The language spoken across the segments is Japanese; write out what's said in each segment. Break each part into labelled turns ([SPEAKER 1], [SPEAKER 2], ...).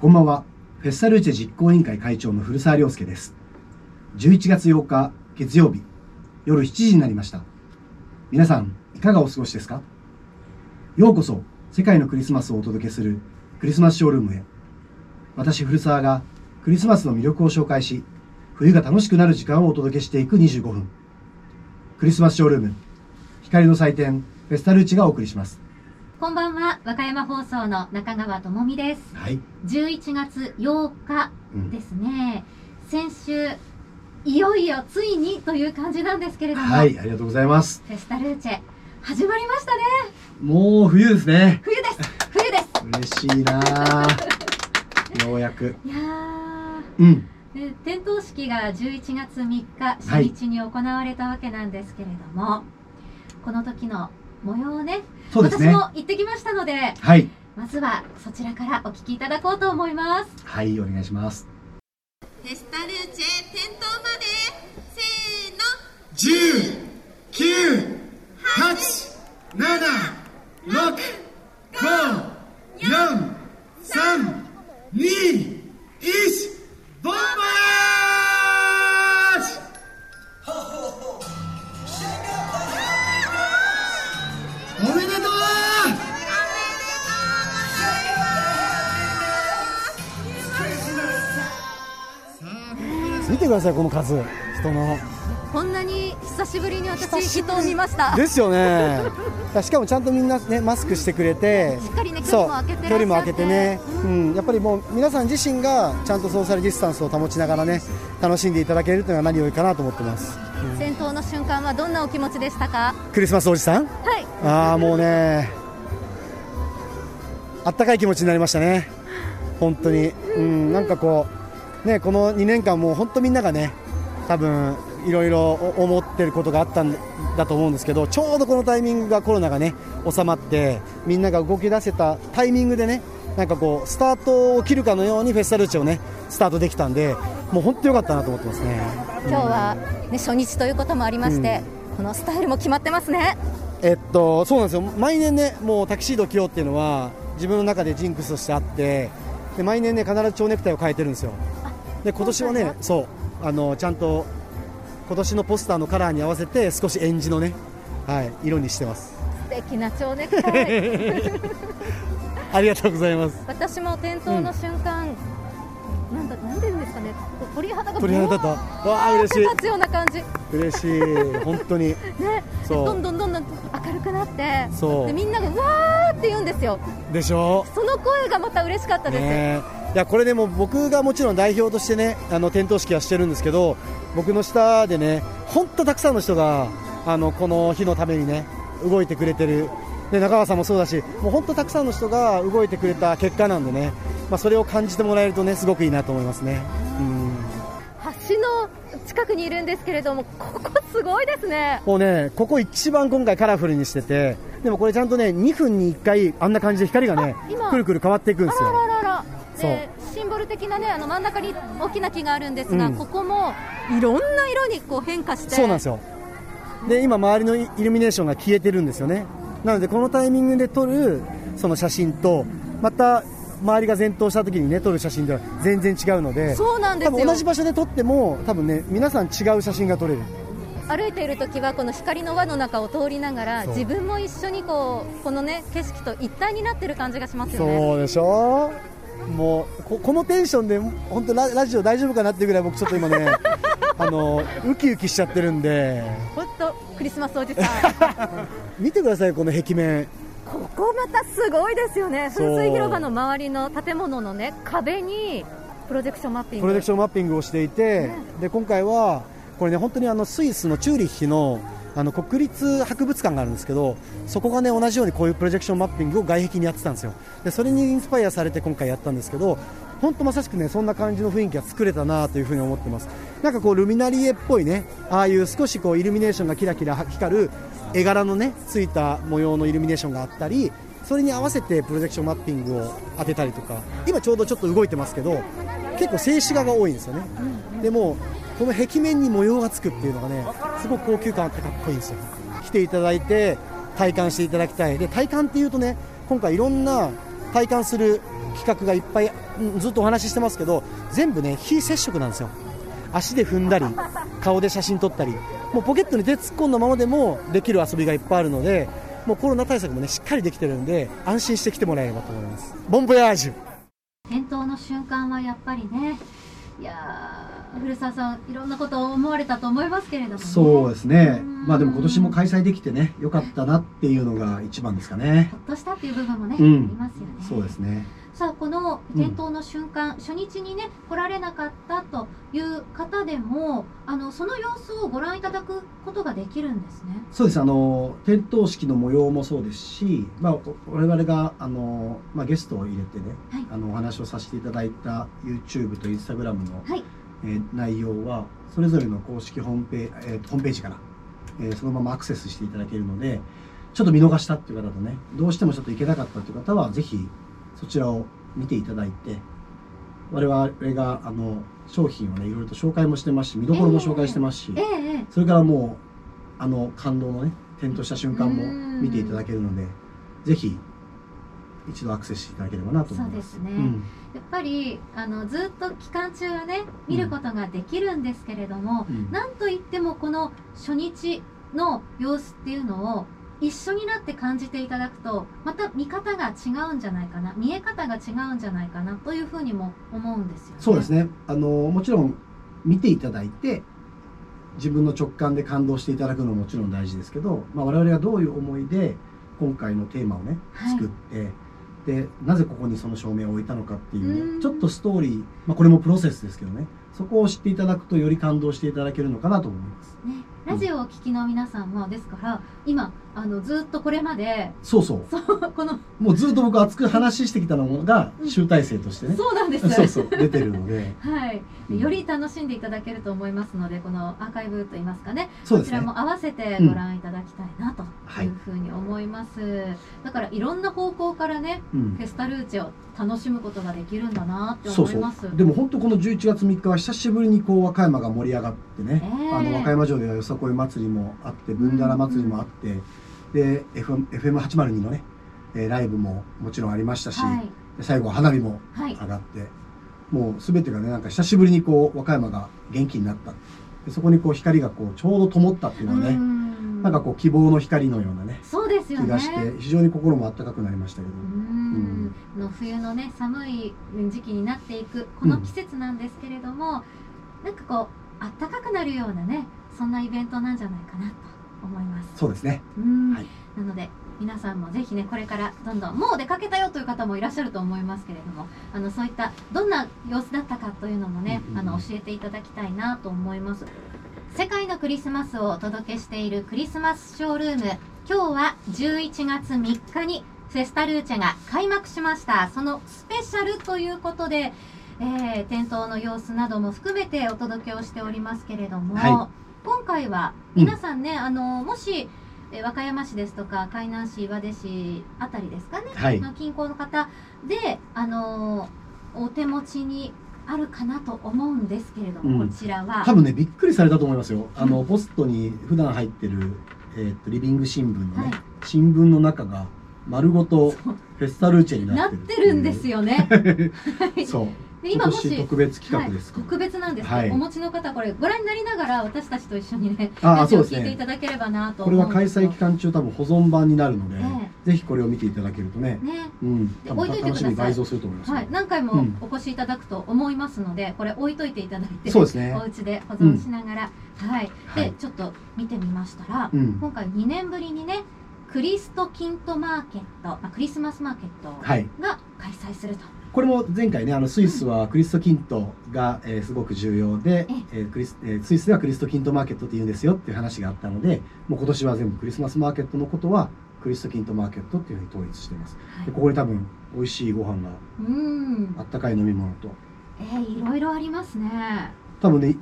[SPEAKER 1] こんばんは。フェスタルーチェ実行委員会会長の古澤亮介です。11月8日月曜日夜7時になりました。皆さん、いかがお過ごしですか？ようこそ世界のクリスマスをお届けするクリスマスショールームへ。私、古澤がクリスマスの魅力を紹介し、冬が楽しくなる時間をお届けしていく25分。クリスマスショールーム、光の祭典、フェスタルーチがお送りします。
[SPEAKER 2] こんばんは、和歌山放送の中川智美です。
[SPEAKER 1] はい。
[SPEAKER 2] 11月8日ですね。先週、いよいよついにという感じなんですけれども、
[SPEAKER 1] はい、ありがとうございます。
[SPEAKER 2] フェスタルーチェ、始まりましたね。
[SPEAKER 1] もう冬ですね。
[SPEAKER 2] 冬です冬です
[SPEAKER 1] 嬉しいなあ ようやく。
[SPEAKER 2] いや
[SPEAKER 1] うん。
[SPEAKER 2] 点灯式が11月3日初日に行われたわけなんですけれども、この時の模様をね
[SPEAKER 1] そうですね
[SPEAKER 2] 私。も行ってきましたので
[SPEAKER 1] はい。
[SPEAKER 2] まずはそちらからお聞きいただこうと思います
[SPEAKER 1] はい、お願いします。
[SPEAKER 3] フェスタルーチェ点灯までせーの
[SPEAKER 4] 10、9、8、7、6、5、4、3、2、
[SPEAKER 1] てください、この数。人の。
[SPEAKER 2] こんなに久しぶりに私人を見ました。
[SPEAKER 5] ですよね。しかもちゃんとみんな、ね、マスクしてくれて。
[SPEAKER 2] しっかりね距
[SPEAKER 5] そう
[SPEAKER 2] 離も空けて
[SPEAKER 5] 距離も空けてね、うん、やっぱりもう皆さん自身がちゃんとソーシャルディスタンスを保ちながらね楽しんでいただけるというのが何よりかなと思ってます。
[SPEAKER 2] 先頭の瞬間はどんなお気持ちでしたか？
[SPEAKER 5] クリスマスおじさん？
[SPEAKER 2] はい。
[SPEAKER 5] ああもうね。あったかい気持ちになりましたね。本当に。うんなんかこうねこの2年間もう本当みんながね多分いろいろ思ってることがあったんだと思うんですけどちょうどこのタイミングがコロナがね収まってみんなが動き出せたタイミングでねなんかこうスタートを切るかのようにフェスタルーチェをねスタートできたんでもう本当良かったなと思ってますね。
[SPEAKER 2] 今日は、ね、初日ということもありまして、このスタイルも決まってますね。
[SPEAKER 5] えっと、そうなんですよ。毎年ねもうタキシードを着ようっていうのは自分の中でジンクスとしてあってで毎年ね必ず蝶ネクタイを変えてるんですよで今年はねそうあのちゃんと今年のポスターのカラーに合わせて少しエンジのね、はい、色にしてます。
[SPEAKER 2] 素敵な蝶ネクタイ。
[SPEAKER 5] ありがとうございます。
[SPEAKER 2] 私も点灯の瞬間、なんだなんていうんですかね。鳥肌が
[SPEAKER 5] 鳥肌立った。わあ嬉しい。
[SPEAKER 2] 立つような感じ。ね
[SPEAKER 5] 嬉しい。本当に。
[SPEAKER 2] で
[SPEAKER 5] そう。
[SPEAKER 2] どんどんどんどん明るくなって
[SPEAKER 5] そう。
[SPEAKER 2] でみんながうわーって言うんですよ。
[SPEAKER 5] でしょ？
[SPEAKER 2] その声がまた嬉しかったです、
[SPEAKER 5] ねいやこれでも僕がもちろん代表としてねあの点灯式はしてるんですけど僕の下でね本当たくさんの人があのこの日のためにね動いてくれてる。で中川さんもそうだしもう本当たくさんの人が動いてくれた結果なんでね、まあ、それを感じてもらえるとねすごくいいなと思いますね。うん
[SPEAKER 2] 橋の近くにいるんですけれどもここすごいですね。
[SPEAKER 5] もうねここ一番今回カラフルにしててでもこれちゃんとね2分に1回あんな感じで光がねくるくる変わっていくんですよ。
[SPEAKER 2] あらららでシンボル的なねあの真ん中に大きな木があるんですが、
[SPEAKER 5] うん。
[SPEAKER 2] ここもいろんな色にこう変化して
[SPEAKER 5] そうなんですよ。で今周りのイルミネーションが消えてるんですよね。なのでこのタイミングで撮るその写真とまた周りが点灯した時にね撮る写真では全然違うので
[SPEAKER 2] そうなんですよ。
[SPEAKER 5] 同じ場所で撮っても多分ね皆さん違う写真が撮れる。
[SPEAKER 2] 歩いている時はこの光の輪の中を通りながら自分も一緒にこうこのね景色と一体になってる感じがしますよね。
[SPEAKER 5] そうでしょ？もうここのテンションで本当ララジオ大丈夫かなっていうぐらい僕ちょっと今ね あのウキウキしちゃってるんで。
[SPEAKER 2] 本当クリスマスおじさん。
[SPEAKER 5] 見てくださいこの壁面。
[SPEAKER 2] ここまたすごいですよね。噴水広場の周りの建物のね壁にプロジェクションマッピング。
[SPEAKER 5] プロジェクションマッピングをしていて、で今回はこれね本当にあのスイスのチューリッヒのあの国立博物館があるんですけどそこがね同じようにこういうプロジェクションマッピングを外壁にやってたんですよ。でそれにインスパイアされて今回やったんですけど本当まさしくねそんな感じの雰囲気が作れたなというふに思ってます。なんかこうルミナリエっぽいねああいう少しこうイルミネーションがキラキラ光る絵柄のねついた模様のイルミネーションがあったりそれに合わせてプロジェクションマッピングを当てたりとか今ちょうどちょっと動いてますけど結構静止画が多いんですよね、でもこの壁面に模様がつくっていうのがねすごく高級感あってかっこいいんですよ。来ていただいて体感していただきたい。で体感っていうとね今回いろんな体感する
[SPEAKER 6] 企画がいっぱいずっとお話ししてますけど全部ね非接触なんですよ。足で踏んだり顔で写真撮ったりもうポケットに手突っ込んだままでもできる遊びがいっぱいあるのでもうコロナ対策もねしっかりできてるんで安心して来てもらえればと思います。ボンボヤージュ。
[SPEAKER 2] 転倒の瞬間はやっぱりねいや古澤さんいろんなことを思われたと思いますけれどもね。
[SPEAKER 5] そうですね。
[SPEAKER 2] うん。
[SPEAKER 5] まあでも今年も開催できてね良かったなっていうのが一番ですかね。
[SPEAKER 2] ほっとしたっていう部分もね、
[SPEAKER 5] うん。
[SPEAKER 2] ありますよね。
[SPEAKER 5] そうですね。
[SPEAKER 2] さあこの転倒の瞬間、初日にね来られなかったという方でもあのその様子をご覧いただくことができるんですね。
[SPEAKER 5] そうです。あの点灯式の模様もそうですし、まあ、お我々があの、まあ、ゲストを入れてね、
[SPEAKER 2] はい。
[SPEAKER 5] あのお話をさせていただいた YouTube と Instagram の、
[SPEAKER 2] はい
[SPEAKER 5] えー内容はそれぞれの公式ホームペー,、えーホームページから、えーそのままアクセスしていただけるのでちょっと見逃したっていう方とねどうしてもちょっと行けなかったっていう方はぜひそちらを見ていただいて我々があの商品をねいろいろと紹介もしてますし見どころも紹介してますし、
[SPEAKER 2] ええええ
[SPEAKER 5] それからもうあの感動のね点灯した瞬間も見ていただけるのでぜひ一度アクセスしていただければなと思います。
[SPEAKER 2] そうですね。
[SPEAKER 5] ん。
[SPEAKER 2] やっぱりあのずっと期間中はね見ることができるんですけれども、
[SPEAKER 5] うん。
[SPEAKER 2] なんといってもこの初日の様子っていうのを一緒になって感じていただくとまた見方が違うんじゃないかな見え方が違うんじゃないかなというふうにも思うんですよね。
[SPEAKER 5] そうですね。あのもちろん見ていただいて自分の直感で感動していただくのももちろん大事ですけど、まあ、我々がどういう思いで今回のテーマをね
[SPEAKER 2] はい。
[SPEAKER 5] 作って、でなぜここにその照明を置いたのかっていうね
[SPEAKER 2] うん。
[SPEAKER 5] ちょっとストーリー、まあ、これもプロセスですけどね。そこを知っていただくとより感動していただけるのかなと思います。
[SPEAKER 2] ね、ラジオをお聞きの皆さんもですから今あのずっとこれまで
[SPEAKER 5] そうそう。
[SPEAKER 2] そうこの
[SPEAKER 5] もうずっと僕熱く話してきたのが
[SPEAKER 2] うん。
[SPEAKER 5] 集大成としてね、
[SPEAKER 2] そうなんです。
[SPEAKER 5] そうそう出てるので。
[SPEAKER 2] はい、でより楽しんでいただけると思いますのでこのアーカイブといいますかね。
[SPEAKER 5] そね。
[SPEAKER 2] こちらも合わせてご覧いただきたいなと
[SPEAKER 5] はい
[SPEAKER 2] いうふうに思います、だからいろんな方向からね
[SPEAKER 5] うん
[SPEAKER 2] フェスタルーチェを楽しむことができるんだなって思いうます
[SPEAKER 5] でも本当この11月3日は久しぶりにこう和歌山が盛り上がってね、
[SPEAKER 2] ええ。
[SPEAKER 5] あの和歌山城ではよさこい祭りもあって文だら祭りもあって、で FM FM802 のね、えーライブももちろんありましたし、
[SPEAKER 2] はい。
[SPEAKER 5] で最後は花火も
[SPEAKER 2] はい。
[SPEAKER 5] 上がって、もう全てがねなんか久しぶりにこう和歌山が元気になった。でそこにこう光がこうちょうど灯ったっていうのはね、
[SPEAKER 2] ん。
[SPEAKER 5] なんかこう希望の光のようなね
[SPEAKER 2] そうですよね。
[SPEAKER 5] 気がして非常に心も温かくなりましたけど、
[SPEAKER 2] うん。の冬のね寒い時期になっていくこの季節なんですけれども、なんかこうあったかくなるようなねそんなイベントなんじゃないかなと思います。
[SPEAKER 5] そうですね。
[SPEAKER 2] うん。
[SPEAKER 5] はい。
[SPEAKER 2] なので皆さんもぜひねこれからどんどんもう出かけたよという方もいらっしゃると思いますけれどもあのそういったどんな様子だったかというのもね、
[SPEAKER 5] うんうんうん。
[SPEAKER 2] あの教えていただきたいなと思います。世界のクリスマスをお届けしているクリスマスショールーム今日は11月3日にフェスタルーチェが開幕しました。そのスペシャルということで、えー、店頭の様子なども含めてお届けをしておりますけれども、
[SPEAKER 5] は
[SPEAKER 2] 今回は皆さんね、あのもしえー和歌山市ですとか海南市岩出市あたりですかね、
[SPEAKER 5] はい。
[SPEAKER 2] の近郊の方であのーお手持ちにあるかなと思うんですけれども、
[SPEAKER 5] うん。
[SPEAKER 2] こちらは。
[SPEAKER 5] 多分ねびっくりされたと思いますよ。あのポストに普段入ってる、えーっとリビング新聞のね、
[SPEAKER 2] はい。
[SPEAKER 5] 新聞の中が丸ごとフェスタルーチェにな
[SPEAKER 2] な
[SPEAKER 5] っ
[SPEAKER 2] ててるんですよね。は い
[SPEAKER 5] そう
[SPEAKER 2] で今もし
[SPEAKER 5] 特別企画です
[SPEAKER 2] はい、特別なんです
[SPEAKER 5] はい。
[SPEAKER 2] お持ちの方これご覧になりながら私たちと一緒にねラジオを聞いていただければなと
[SPEAKER 5] これは開催期間中多分保存版になるので、
[SPEAKER 2] え
[SPEAKER 5] ぜひこれを見ていただけるとね、
[SPEAKER 2] ね。
[SPEAKER 5] うん、
[SPEAKER 2] で置いといてください。
[SPEAKER 5] 倍増すると思いますよ、
[SPEAKER 2] はい、何回もお越しいただくと思いますので、これ置いといていただいて、
[SPEAKER 5] そうですね。
[SPEAKER 2] お家で保存しながら、はい、で、
[SPEAKER 5] はい。
[SPEAKER 2] ちょっと見てみましたら、
[SPEAKER 5] うん。
[SPEAKER 2] 今回2年ぶりにね、クリストキントマーケット、あクリスマスマーケット
[SPEAKER 5] はい。
[SPEAKER 2] が開催すると。
[SPEAKER 5] これも前回ねあのスイスはクリストキントが、えーすごく重要で
[SPEAKER 2] え、
[SPEAKER 5] え。ークリスえースイスではクリストキントマーケットって言うんですよっていう話があったのでもう今年は全部クリスマスマーケットのことはクリストキントマーケットっていうふうに統一しています。
[SPEAKER 2] はい、
[SPEAKER 5] でここに多分美味しいご飯が
[SPEAKER 2] うん。
[SPEAKER 5] あ、ったかい飲み物と。
[SPEAKER 2] えー、いろいろありますね。
[SPEAKER 5] 多分ね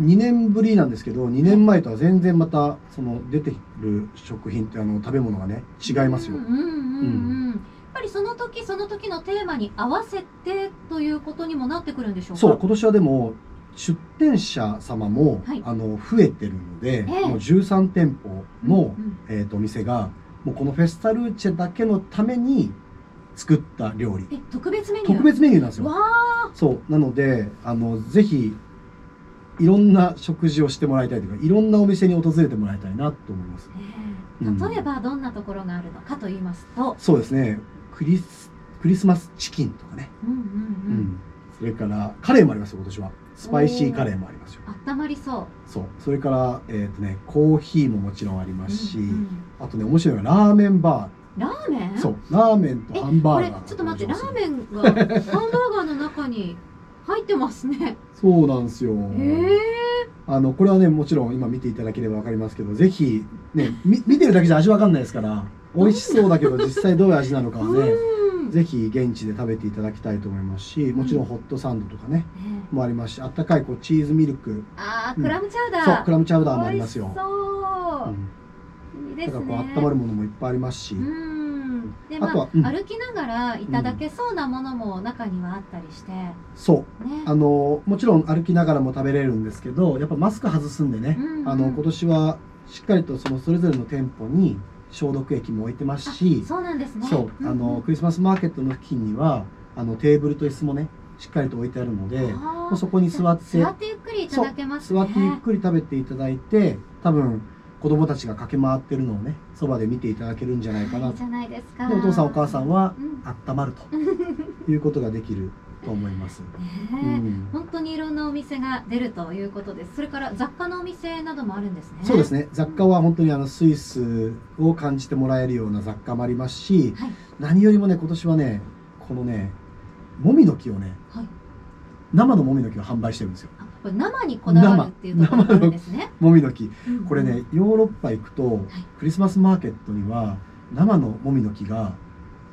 [SPEAKER 5] 2年ぶりなんですけど2年前とは全然またその出てる食品ってあの食べ物がね違いますよ。
[SPEAKER 2] うんうんうんうん。やっぱりその時その時のテーマに合わせてということにもなってくるんでしょうか？
[SPEAKER 5] そう今年はでも出店者様も、
[SPEAKER 2] はい。
[SPEAKER 5] あの増えてるので、
[SPEAKER 2] ええ。
[SPEAKER 5] もう13店舗の、
[SPEAKER 2] うん
[SPEAKER 5] えー、とお店がもうこのフェスタルーチェだけのために作った料理。
[SPEAKER 2] え特別メニュー
[SPEAKER 5] 特別メニューなんですよ。
[SPEAKER 2] わ
[SPEAKER 5] そう。なのであのぜひいろんな食事をしてもらいたいというかいろんなお店に訪れてもらいたいなと思います。
[SPEAKER 2] ー、え。
[SPEAKER 5] うん
[SPEAKER 2] ー例えばどんなところがあるのかと言いますと、
[SPEAKER 5] そうですねクリスクリスマスチキンとかね、
[SPEAKER 2] うんうん
[SPEAKER 5] う
[SPEAKER 2] うん。
[SPEAKER 5] それからカレーもありますよ今年は。スパイシーカレーもありますよ。
[SPEAKER 2] あったまりそう。
[SPEAKER 5] そう。それから、えーとね、コーヒーももちろんありますし、
[SPEAKER 2] うんうん。
[SPEAKER 5] あとね面白いのがラーメンバ
[SPEAKER 2] ラーメン？
[SPEAKER 5] ーそう。ラーメン
[SPEAKER 2] え
[SPEAKER 5] とハンバーガー
[SPEAKER 2] ちょっと待ってラー
[SPEAKER 5] ン
[SPEAKER 2] メンがハンバーガーの中に入ってますね。
[SPEAKER 5] そうなんですよ。
[SPEAKER 2] へえ
[SPEAKER 5] あのこれはねもちろん今見ていただければ分かりますけどぜひねみ見てるだけじゃ味わかんないですから美味しそうだけど実際どういう味なのかはね
[SPEAKER 2] うん。
[SPEAKER 5] ぜひ現地で食べていただきたいと思いますしもちろんホットサンドとかね
[SPEAKER 2] ね。
[SPEAKER 5] もありますしあったかいこうチーズミルク。うん
[SPEAKER 2] あークラムチャウダー、
[SPEAKER 5] そうクラムチャウダーもありますよ。だからこう温まるものもいっぱいありますし、
[SPEAKER 2] うん。でまあ
[SPEAKER 5] あとはうん。
[SPEAKER 2] 歩きながらいただけそうなものも中にはあったりして、ね
[SPEAKER 5] そう。あのもちろん歩きながらも食べれるんですけどやっぱマスク外すんでね、あの今年はしっかりとそのそれぞれの店舗に消毒液も置いてますし
[SPEAKER 2] あそうなんですね。
[SPEAKER 5] そう、
[SPEAKER 2] ん
[SPEAKER 5] あのクリスマスマーケットの付近にはあのテーブルと椅子もねしっかりと置いてあるのでもうそこに座って
[SPEAKER 2] 座ってゆっくりいただけますね。
[SPEAKER 5] 座ってゆっくり食べていただいて多分子供たちが駆け回ってるのをねそばで見ていただけるんじゃないかない
[SPEAKER 2] いじゃないですか。
[SPEAKER 5] でお父さんお母さんは
[SPEAKER 2] うん。
[SPEAKER 5] 温まるということができると思います。
[SPEAKER 2] ね。
[SPEAKER 5] う
[SPEAKER 2] え。
[SPEAKER 5] ん。
[SPEAKER 2] 本当にいろんなお店が出るということです。それから雑貨のお店などもあるんですね。
[SPEAKER 5] そうですね。雑貨は本当にあのスイスを感じてもらえるような雑貨もありますし、
[SPEAKER 2] はい。
[SPEAKER 5] 何よりもね今年はねこのねもみの木をね
[SPEAKER 2] はい。
[SPEAKER 5] 生のもみの木を販売してるんですよ。
[SPEAKER 2] あこれ生にこだわるっていうところがあるんですね。
[SPEAKER 5] もみの木。
[SPEAKER 2] うん
[SPEAKER 5] これねヨーロッパ行くとクリスマスマーケットには生のもみの木が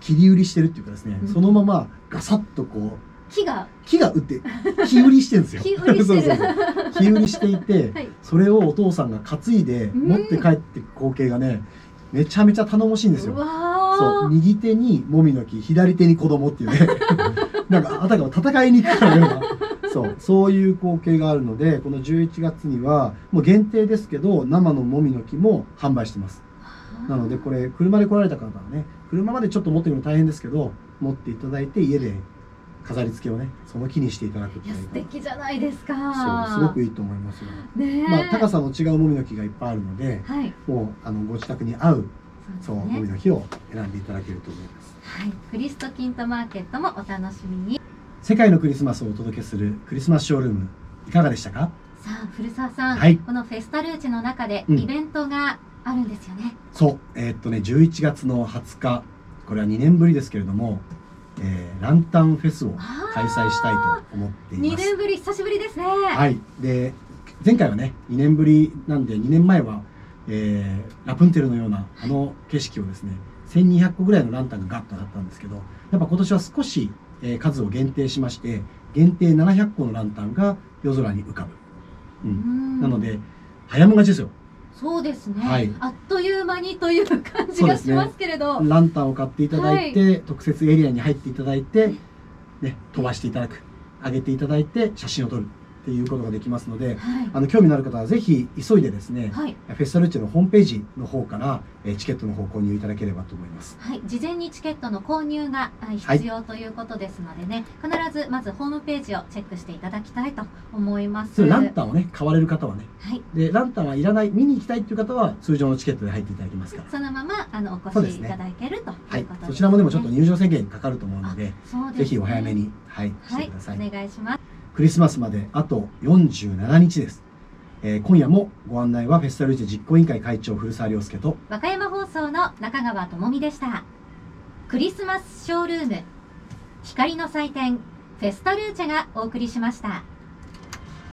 [SPEAKER 5] 切り売りしてるっていうかですね、
[SPEAKER 2] うん。
[SPEAKER 5] そのままガサッとこう
[SPEAKER 2] 木が。
[SPEAKER 5] 木が売って木売りしてるんですよ。
[SPEAKER 2] 木売りしてる。
[SPEAKER 5] そうそうそう木売りしていて、
[SPEAKER 2] はい。
[SPEAKER 5] それをお父さんが担いで
[SPEAKER 2] うん。
[SPEAKER 5] 持って帰っていく光景がねめちゃめちゃ頼もしいんですよ。そう右手にもみの木左手に子供っていうね。なんかあたかも戦いに行くかのような。そうそういう光景があるのでこの11月にはもう限定ですけど生のもみの木も販売してます。なのでこれ車で来られた方はね車までちょっと持ってくるの大変ですけど持っていただいて家で飾り付けをねその木にしていただくって
[SPEAKER 2] い
[SPEAKER 5] う
[SPEAKER 2] 素敵じゃないですか。
[SPEAKER 5] そうすごくいいと思いますよ、
[SPEAKER 2] ねえ。
[SPEAKER 5] まあ、高さの違うもみの木がいっぱいあるので
[SPEAKER 2] はい。
[SPEAKER 5] もうあのご自宅に合うそうもみの木を選んでいただけると思います。
[SPEAKER 2] はい、クリストキントマーケットもお楽しみに。
[SPEAKER 5] 世界のクリスマスをお届けするクリスマスショールームいかがでしたか？
[SPEAKER 2] さあ古澤さん、
[SPEAKER 5] はい。
[SPEAKER 2] このフェスタルーチェの中で
[SPEAKER 5] うん。
[SPEAKER 2] イベントがあるんですよね、
[SPEAKER 5] そう。えーっとね11月の20日。これは2年ぶりですけれども、えーランタンフェスを開催したいと思ってい
[SPEAKER 2] 2
[SPEAKER 5] ます。
[SPEAKER 2] 年ぶり久しぶりですね。
[SPEAKER 5] はい。で前回はね2年ぶりなんで2年前は、えーラプンツェルのようなあの景色をですね1200個ぐらいのランタンがガッと上がったんですけどやっぱ今年は少し、えー数を限定しまして限定700個のランタンが夜空に浮かぶ、う、
[SPEAKER 2] うんん。
[SPEAKER 5] なので早もがちですよ
[SPEAKER 2] そうですね、
[SPEAKER 5] はい。
[SPEAKER 2] あっという間にという感じがしますけれど、
[SPEAKER 5] ランタンを買っていただいて、特設エリアに入っていただいて、ね、飛ばしていただく上げていただいて写真を撮るっていうことができますので
[SPEAKER 2] はい。
[SPEAKER 5] あの興味のある方はぜひ急いでですね、
[SPEAKER 2] はい。
[SPEAKER 5] フェスタルーチェのホームページの方から、えーチケットの方購入いただければと思います。
[SPEAKER 2] はい、事前にチケットの購入があ必要ということですのでね、必ずまずホームページをチェックしていただきたいと思います。
[SPEAKER 5] ランタンをね買われる方はね。
[SPEAKER 2] はい、
[SPEAKER 5] でランタンはいらない見に行きたいっていう方は通常のチケットで入っていただきますから。
[SPEAKER 2] そのままあのお越しいただけると
[SPEAKER 5] はい
[SPEAKER 2] いうことです、ね。
[SPEAKER 5] そちらもでもちょっと入場制限かかると思うので、
[SPEAKER 2] ね。
[SPEAKER 5] ぜひお早めに、はい、し
[SPEAKER 2] はい
[SPEAKER 5] てください。
[SPEAKER 2] お願いします。
[SPEAKER 5] クリスマスまであと47日です。えー今夜もご案内はフェスタルーチェ実行委員会会長古澤亮介と
[SPEAKER 2] 和歌山放送の中川智美でした。クリスマスショールーム光の祭典フェスタルーチェがお送りしました。